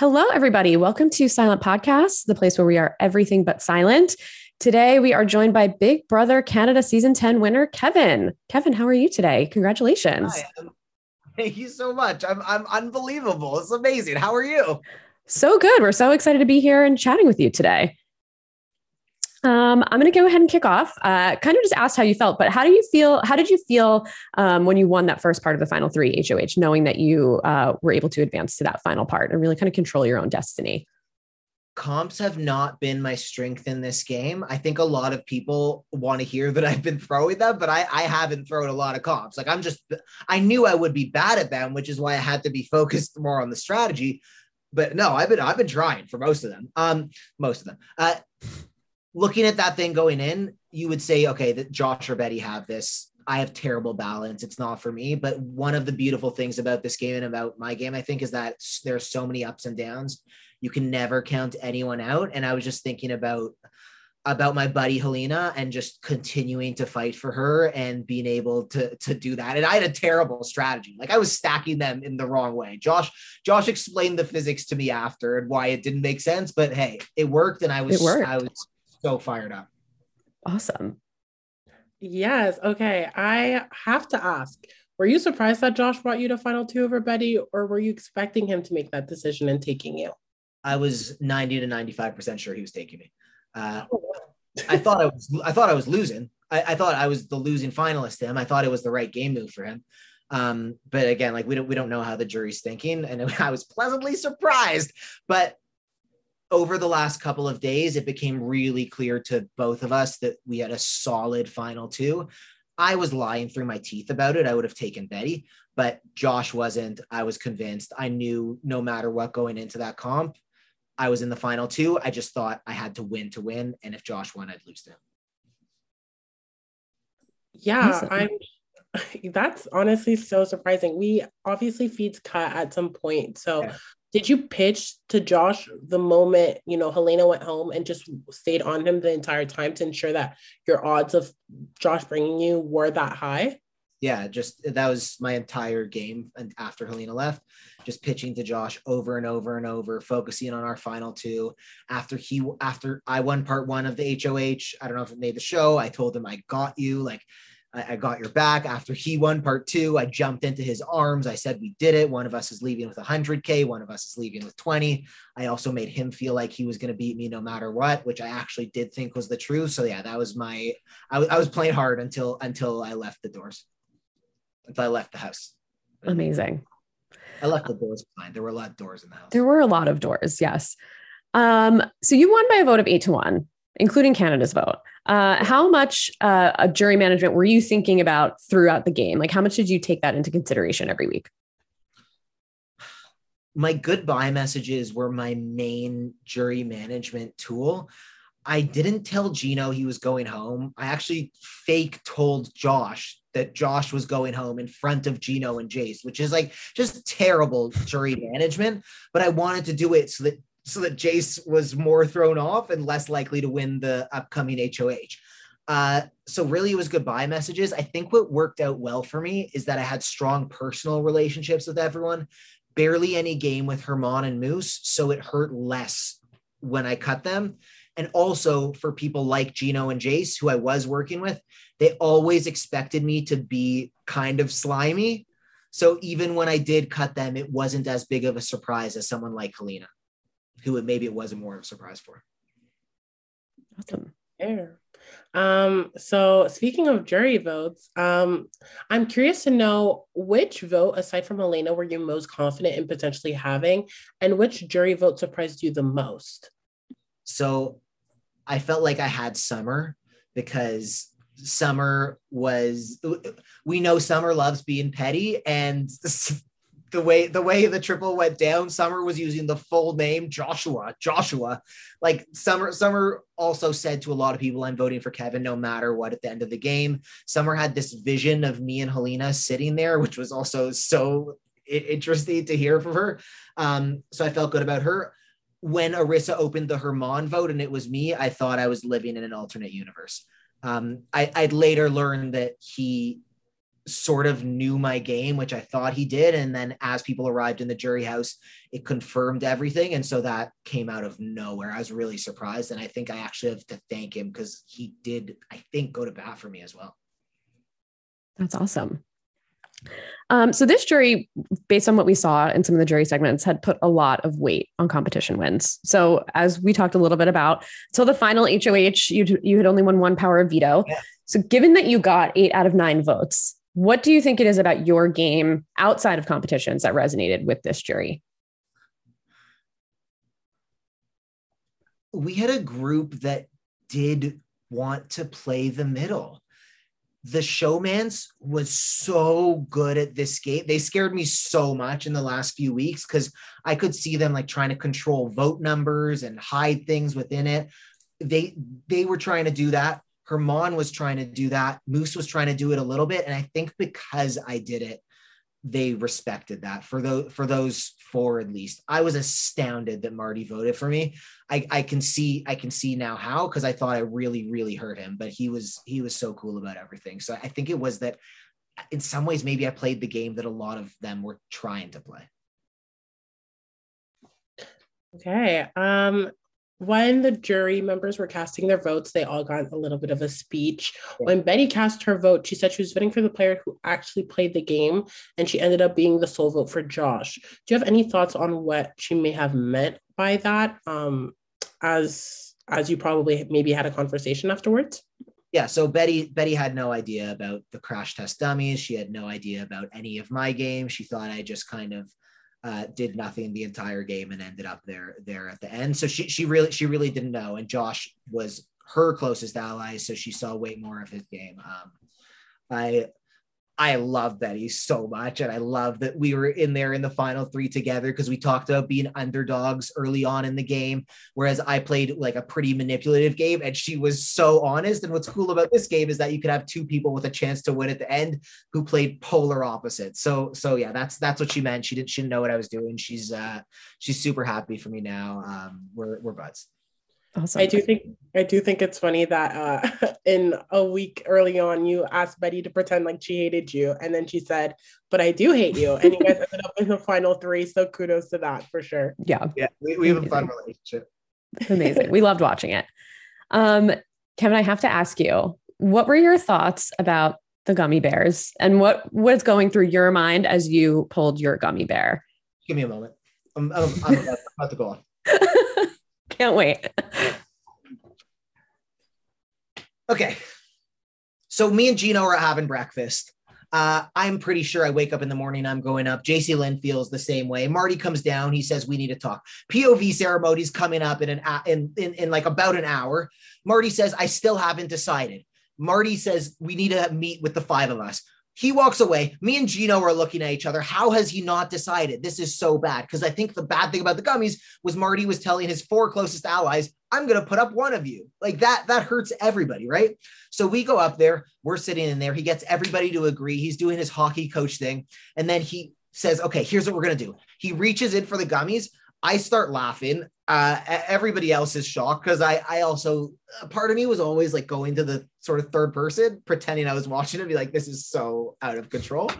Hello, everybody. Welcome to Silent Podcast, the place where we are everything but silent. Today, we are joined by Big Brother Canada Season 10 winner, Kevin. Kevin, how are you today? Congratulations. Hi, thank you so much. I'm I'm unbelievable. It's amazing. How are you? So good. We're so excited to be here and chatting with you today. Um, I'm going to go ahead and kick off. Uh, kind of just asked how you felt, but how do you feel? How did you feel um, when you won that first part of the final three HOH, knowing that you uh, were able to advance to that final part and really kind of control your own destiny? Comps have not been my strength in this game. I think a lot of people want to hear that I've been throwing them, but I, I haven't thrown a lot of comps. Like I'm just, I knew I would be bad at them, which is why I had to be focused more on the strategy. But no, I've been, I've been trying for most of them. Um, most of them. Uh, looking at that thing going in, you would say, okay, that Josh or Betty have this. I have terrible balance. It's not for me. But one of the beautiful things about this game and about my game, I think, is that there are so many ups and downs. You can never count anyone out. And I was just thinking about about my buddy Helena and just continuing to fight for her and being able to to do that. And I had a terrible strategy. Like I was stacking them in the wrong way. Josh Josh explained the physics to me after and why it didn't make sense, but hey, it worked and I was. I was so fired up. Awesome. Yes. Okay. I have to ask Were you surprised that Josh brought you to final two over Betty, or were you expecting him to make that decision and taking you? I was 90 to 95% sure he was taking me. Uh, I thought I was I thought I was losing. I, I thought I was the losing finalist to him. I thought it was the right game move for him. Um, but again, like we don't we don't know how the jury's thinking, and I was pleasantly surprised. But over the last couple of days, it became really clear to both of us that we had a solid final two. I was lying through my teeth about it. I would have taken Betty, but Josh wasn't. I was convinced. I knew no matter what going into that comp, I was in the final two. I just thought I had to win to win. And if Josh won, I'd lose to him. Yeah, Awesome. I'm. That's honestly so surprising. We obviously feeds cut at some point. So, Yeah. Did you pitch to Josh the moment you know Helena went home and just stayed on him the entire time to ensure that your odds of Josh bringing you were that high? Yeah, just that was my entire game. And after Helena left, just pitching to Josh over and over and over, focusing on our final two. After he, after I won part one of the HOH, I don't know if it made the show. I told him I got you. Like I, I got your back. After he won part two, I jumped into his arms. I said, We did it. One of us is leaving with 100K, one of us is leaving with 20. I also made him feel like he was going to beat me no matter what, which I actually did think was the truth. So, yeah, that was my, I, was- I was playing hard until, until I left the doors, until I left the house. Amazing. I left the doors behind. There were a lot of doors in the house. There were a lot of doors, yes. Um, so you won by a vote of eight to one, including Canada's vote. Uh, how much uh, jury management were you thinking about throughout the game? Like, how much did you take that into consideration every week? my goodbye messages were my main jury management tool. I didn't tell Gino he was going home. I actually fake told Josh that Josh was going home in front of Gino and Jace, which is like just terrible jury management. But I wanted to do it so that so that Jace was more thrown off and less likely to win the upcoming HOH. Uh, so really it was goodbye messages. I think what worked out well for me is that I had strong personal relationships with everyone barely any game with Herman and Moose, so it hurt less when I cut them. And also for people like Gino and Jace, who I was working with, they always expected me to be kind of slimy. So even when I did cut them, it wasn't as big of a surprise as someone like Helena, who it, maybe it wasn't more of a surprise for. Awesome. Fair. Um, so speaking of jury votes, um, I'm curious to know which vote, aside from Helena, were you most confident in potentially having, and which jury vote surprised you the most? So I felt like I had Summer because Summer was we know Summer loves being petty and the way the way the triple went down, Summer was using the full name Joshua. Joshua, like Summer. Summer also said to a lot of people, "I'm voting for Kevin no matter what." At the end of the game, Summer had this vision of me and Helena sitting there, which was also so interesting to hear from her. Um, so I felt good about her. When Arisa opened the Herman vote and it was me, I thought I was living in an alternate universe. Um, I, I'd later learned that he sort of knew my game, which I thought he did. And then as people arrived in the jury house, it confirmed everything. And so that came out of nowhere. I was really surprised. And I think I actually have to thank him because he did, I think, go to bat for me as well. That's awesome. Um, so this jury, based on what we saw in some of the jury segments, had put a lot of weight on competition wins. So as we talked a little bit about, so the final HOH, you you had only won one power of veto. Yeah. So given that you got eight out of nine votes, what do you think it is about your game outside of competitions that resonated with this jury? We had a group that did want to play the middle. The showmans was so good at this game. They scared me so much in the last few weeks because I could see them like trying to control vote numbers and hide things within it. They they were trying to do that Herman was trying to do that. Moose was trying to do it a little bit. And I think because I did it, they respected that for those for those four at least. I was astounded that Marty voted for me. I, I can see I can see now how because I thought I really really hurt him, but he was he was so cool about everything. So I think it was that in some ways maybe I played the game that a lot of them were trying to play. Okay. Um when the jury members were casting their votes, they all got a little bit of a speech. When Betty cast her vote, she said she was voting for the player who actually played the game, and she ended up being the sole vote for Josh. Do you have any thoughts on what she may have meant by that? Um, as as you probably maybe had a conversation afterwards. Yeah, so Betty Betty had no idea about the crash test dummies. She had no idea about any of my games. She thought I just kind of uh, did nothing the entire game and ended up there there at the end. So she she really she really didn't know. And Josh was her closest ally, so she saw way more of his game. Um, I I love Betty so much. And I love that we were in there in the final three together because we talked about being underdogs early on in the game. Whereas I played like a pretty manipulative game and she was so honest. And what's cool about this game is that you could have two people with a chance to win at the end who played polar opposites. So, so yeah, that's, that's what she meant. She didn't, she didn't know what I was doing. She's, uh, she's super happy for me now. Um, we're, we're buds. Awesome. I do think I do think it's funny that uh, in a week early on, you asked Betty to pretend like she hated you, and then she said, "But I do hate you," and you guys ended up in the final three. So kudos to that for sure. Yeah, yeah, we, we have a fun relationship. Amazing. We loved watching it. Um, Kevin, I have to ask you, what were your thoughts about the gummy bears, and what was going through your mind as you pulled your gummy bear? Give me a moment. I'm, I'm, I'm about to go off. Can't wait. okay. So me and Gino are having breakfast. Uh, I'm pretty sure I wake up in the morning, I'm going up. Jacey-Lynne feels the same way. Marty comes down. He says, We need to talk. POV ceremony's coming up in an in, in, in like about an hour. Marty says, I still haven't decided. Marty says, We need to meet with the five of us. He walks away. Me and Gino are looking at each other. How has he not decided? This is so bad. Because I think the bad thing about the gummies was Marty was telling his four closest allies, I'm gonna put up one of you. Like that, that hurts everybody, right? So we go up there, we're sitting in there. He gets everybody to agree. He's doing his hockey coach thing. And then he says, Okay, here's what we're gonna do. He reaches in for the gummies. I start laughing. Uh, everybody else is shocked because I, I also, part of me was always like going to the sort of third person, pretending I was watching it, be like, this is so out of control.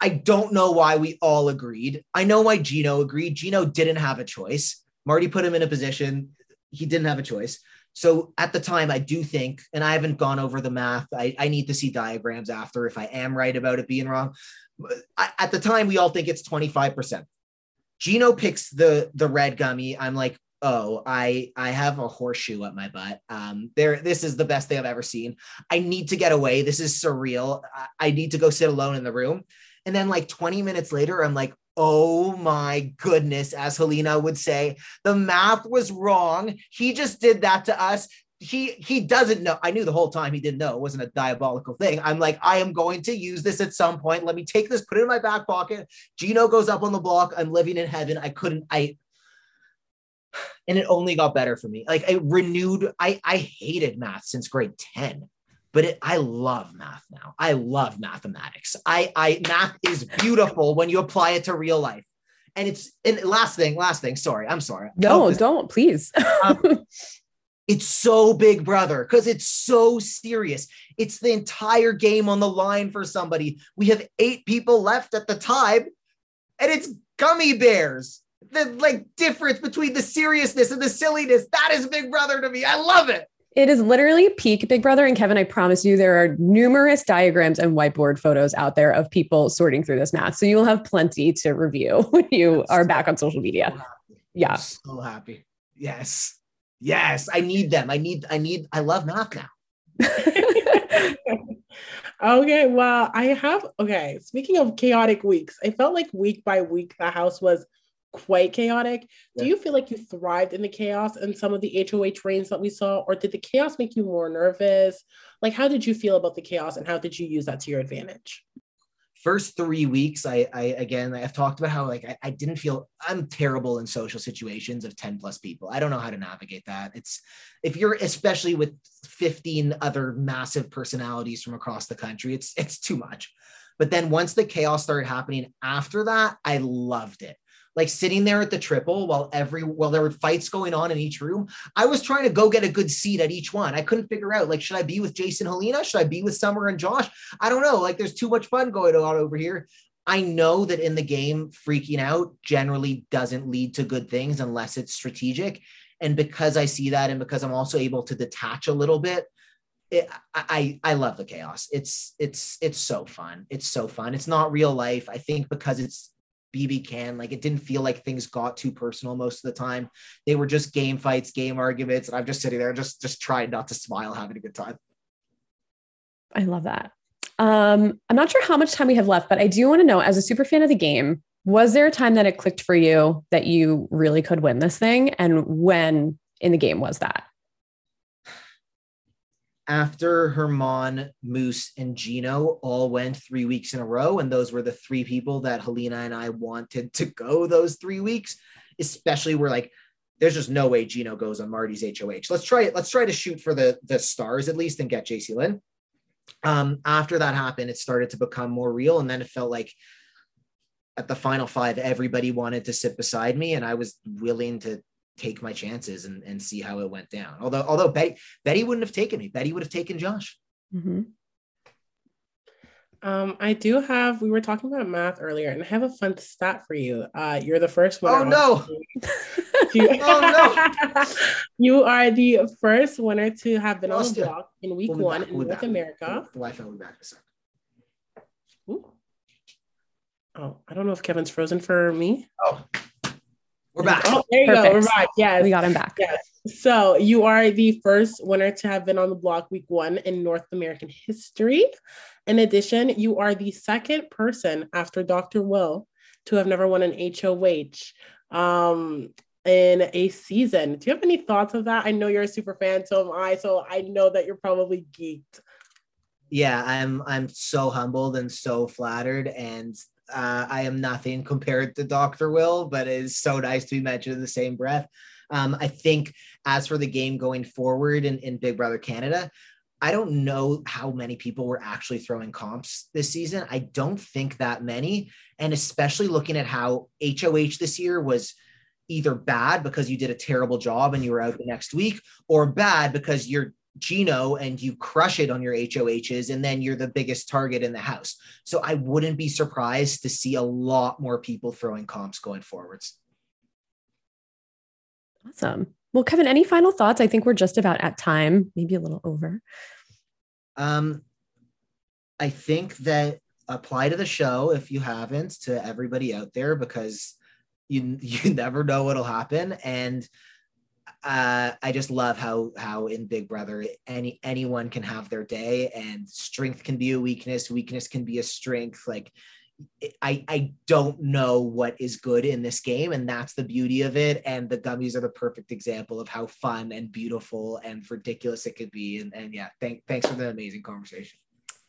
I don't know why we all agreed. I know why Gino agreed. Gino didn't have a choice. Marty put him in a position. He didn't have a choice. So at the time, I do think, and I haven't gone over the math. I, I need to see diagrams after if I am right about it being wrong. At the time, we all think it's 25%. Gino picks the the red gummy. I'm like, oh, I I have a horseshoe at my butt. Um, there, this is the best thing I've ever seen. I need to get away. This is surreal. I, I need to go sit alone in the room. And then like 20 minutes later, I'm like, oh my goodness, as Helena would say, the math was wrong. He just did that to us. He he doesn't know. I knew the whole time he didn't know it wasn't a diabolical thing. I'm like, I am going to use this at some point. Let me take this, put it in my back pocket. Gino goes up on the block. I'm living in heaven. I couldn't, I and it only got better for me. Like I renewed, I I hated math since grade 10 but it, I love math now. I love mathematics. I, I math is beautiful when you apply it to real life. And it's and last thing, last thing. Sorry, I'm sorry. No, don't please. um, it's so big brother because it's so serious. It's the entire game on the line for somebody. We have eight people left at the time, and it's gummy bears. The like difference between the seriousness and the silliness. That is big brother to me. I love it. It is literally peak Big Brother. And Kevin, I promise you, there are numerous diagrams and whiteboard photos out there of people sorting through this math. So you will have plenty to review when you are back on social media. Yeah. I'm so happy. Yes. Yes. I need them. I need, I need, I love math now. okay, well, I have okay. Speaking of chaotic weeks, I felt like week by week the house was quite chaotic. Do you feel like you thrived in the chaos and some of the HOH reigns that we saw, or did the chaos make you more nervous? Like, how did you feel about the chaos and how did you use that to your advantage? First three weeks i i again i've talked about how like I, I didn't feel i'm terrible in social situations of 10 plus people. I don't know how to navigate that. It's if you're especially with 15 other massive personalities from across the country it's it's too much. But then once the chaos started happening after that i loved it like sitting there at the triple while every while there were fights going on in each room i was trying to go get a good seat at each one i couldn't figure out like should i be with jason helena should i be with summer and josh I don't know. Like there's too much fun going on over here. I know that in the game, freaking out generally doesn't lead to good things unless it's strategic. And because I see that, and because I'm also able to detach a little bit, it, I I love the chaos. It's it's it's so fun. It's so fun. It's not real life. I think because it's BB can like it didn't feel like things got too personal most of the time. They were just game fights, game arguments, and I'm just sitting there just just trying not to smile, having a good time. I love that. Um, I'm not sure how much time we have left, but I do want to know, as a super fan of the game, was there a time that it clicked for you that you really could win this thing? And when in the game was that? After Herman, Moose, and Gino all went three weeks in a row, and those were the three people that Helena and I wanted to go those three weeks, especially we're like, there's just no way Gino goes on Marty's HOH. Let's try it. Let's try to shoot for the the stars at least and get Jacey-Lynne. Um, after that happened, it started to become more real, and then it felt like at the final five, everybody wanted to sit beside me, and I was willing to take my chances and, and see how it went down. Although although Betty Betty wouldn't have taken me. Betty would have taken Josh. Mhm. Um, I do have. We were talking about math earlier, and I have a fun stat for you. Uh, you're the first winner. Oh no! to- Oh, you are the first winner to have been on the it. block in week We'll one back. in We'll be North back. America. The Wi-Fi will be back in a second. Ooh. Oh, I don't know if Kevin's frozen for me. Oh, we're back. Oh, there you go. We're Perfect. back. Yes. We got him back. Yes. So you are the first winner to have been on the block week one in North American history. In addition, you are the second person after Dr. Will to have never won an HOH um, in a season. Do you have any thoughts of that? I know you're a super fan, so am I. So I know that you're probably geeked. Yeah, I'm I'm so humbled and so flattered, and uh, I am nothing compared to Dr. Will, but it is so nice to be mentioned in the same breath. Um, I think as for the game going forward in, in Big Brother Canada, I don't know how many people were actually throwing comps this season. I don't think that many. And especially looking at how HOH this year was either bad because you did a terrible job and you were out the next week, or bad because you're Gino and you crush it on your HOHs and then you're the biggest target in the house. So I wouldn't be surprised to see a lot more people throwing comps going forwards. Awesome. Well, Kevin, any final thoughts? I think we're just about at time, maybe a little over. Um, I think that apply to the show if you haven't to everybody out there because you you never know what'll happen and uh, I just love how how in Big Brother any anyone can have their day and strength can be a weakness, weakness can be a strength. Like I I don't know what is good in this game, and that's the beauty of it. And the gummies are the perfect example of how fun and beautiful and ridiculous it could be. And and yeah, thank thanks for the amazing conversation.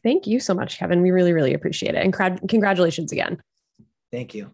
Thank you so much, Kevin. We really really appreciate it, and congratulations again. Thank you.